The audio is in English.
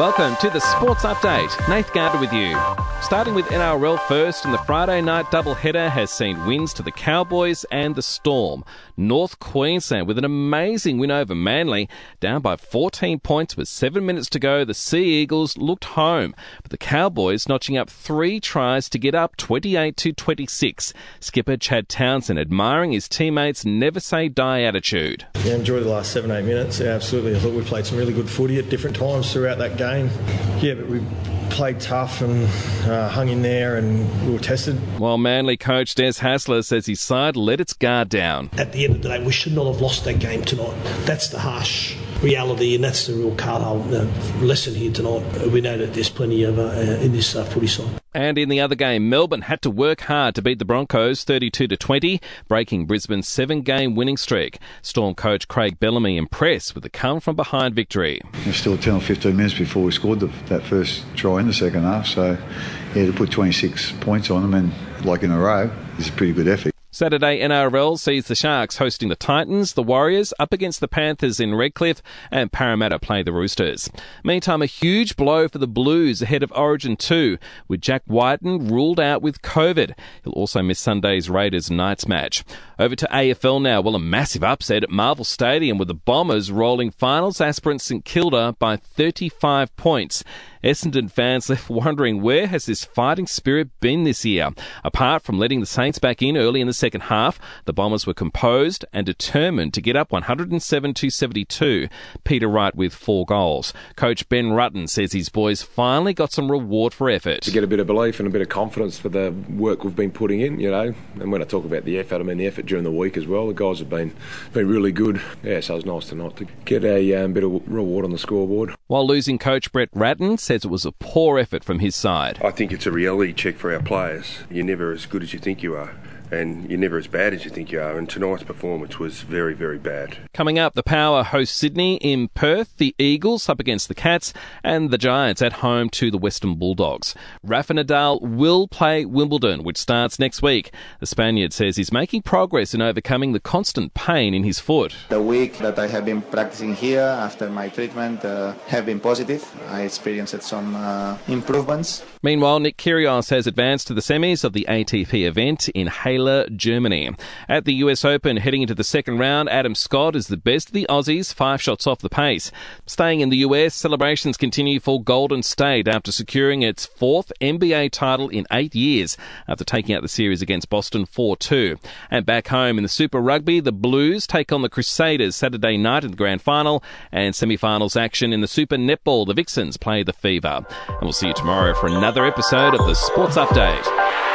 Welcome to the Sports Update. Nath Gardner with you. Starting with NRL first, and the Friday night doubleheader has seen wins to the Cowboys and the Storm. North Queensland with an amazing win over Manly, down by 14 points with seven minutes to go. The Sea Eagles looked home, but the Cowboys notching up three tries to get up 28 to 26. Skipper Chad Townsend admiring his teammates' never say die attitude. Yeah, enjoyed the last seven, eight minutes. Yeah, absolutely. I thought we played some really good footy at different times throughout that game. Yeah, but we played tough and uh, hung in there and we were tested. While Manly coach Des Hasler says his side let its guard down. At the end of the day, we should not have lost that game tonight. That's the harsh reality, and that's the real card uh, lesson here tonight. We know that there's plenty of uh, in this uh, footy side. And in the other game, Melbourne had to work hard to beat the Broncos 32 to 20, breaking Brisbane's seven-game winning streak. Storm coach Craig Bellamy impressed with the come from behind victory. There's still 10 or 15 minutes before we scored the, that first try in the second half, so yeah, to put 26 points on them and like in a row is a pretty good effort. Saturday NRL sees the Sharks hosting the Titans, the Warriors up against the Panthers in Redcliffe, and Parramatta play the Roosters. Meantime, a huge blow for the Blues ahead of Origin 2, with Jack Wighton ruled out with COVID. He'll also miss Sunday's Raiders Knights match. Over to AFL now. Well, a massive upset at Marvel Stadium with the Bombers rolling finals aspirant St Kilda by 35 points. Essendon fans left wondering where has this fighting spirit been this year? Apart from letting the Saints back in early in the second half, the Bombers were composed and determined to get up 107 to 72. Peter Wright with four goals. Coach Ben Rutten says his boys finally got some reward for effort. To get a bit of belief and a bit of confidence for the work we've been putting in, you know. And when I talk about the effort, I mean the effort during the week as well. The guys have been been really good. Yeah, so it was nice tonight to get a um, bit of reward on the scoreboard. While losing coach Brett Ratten says it was a poor effort from his side. I think it's a reality check for our players. You're never as good as you think you are and you're never as bad as you think you are. And tonight's performance was very, very bad. Coming up, the Power host Sydney in Perth, the Eagles up against the Cats, and the Giants at home to the Western Bulldogs. Rafa Nadal will play Wimbledon, which starts next week. The Spaniard says he's making progress in overcoming the constant pain in his foot. The week that I have been practicing here after my treatment uh, have been positive. I experienced some uh, improvements. Meanwhile, Nick Kyrgios has advanced to the semis of the ATP event in Halle, Germany. At the US Open, heading into the second round, Adam Scott is the best of the Aussies, five shots off the pace. Staying in the US, celebrations continue for Golden State after securing its fourth NBA title in eight years after taking out the series against Boston 4-2. And back home in the Super Rugby, the Blues take on the Crusaders Saturday night in the grand final and semi-finals action in the Super Netball. The Vixens play the Fever. And we'll see you tomorrow for another episode of the Sports Update.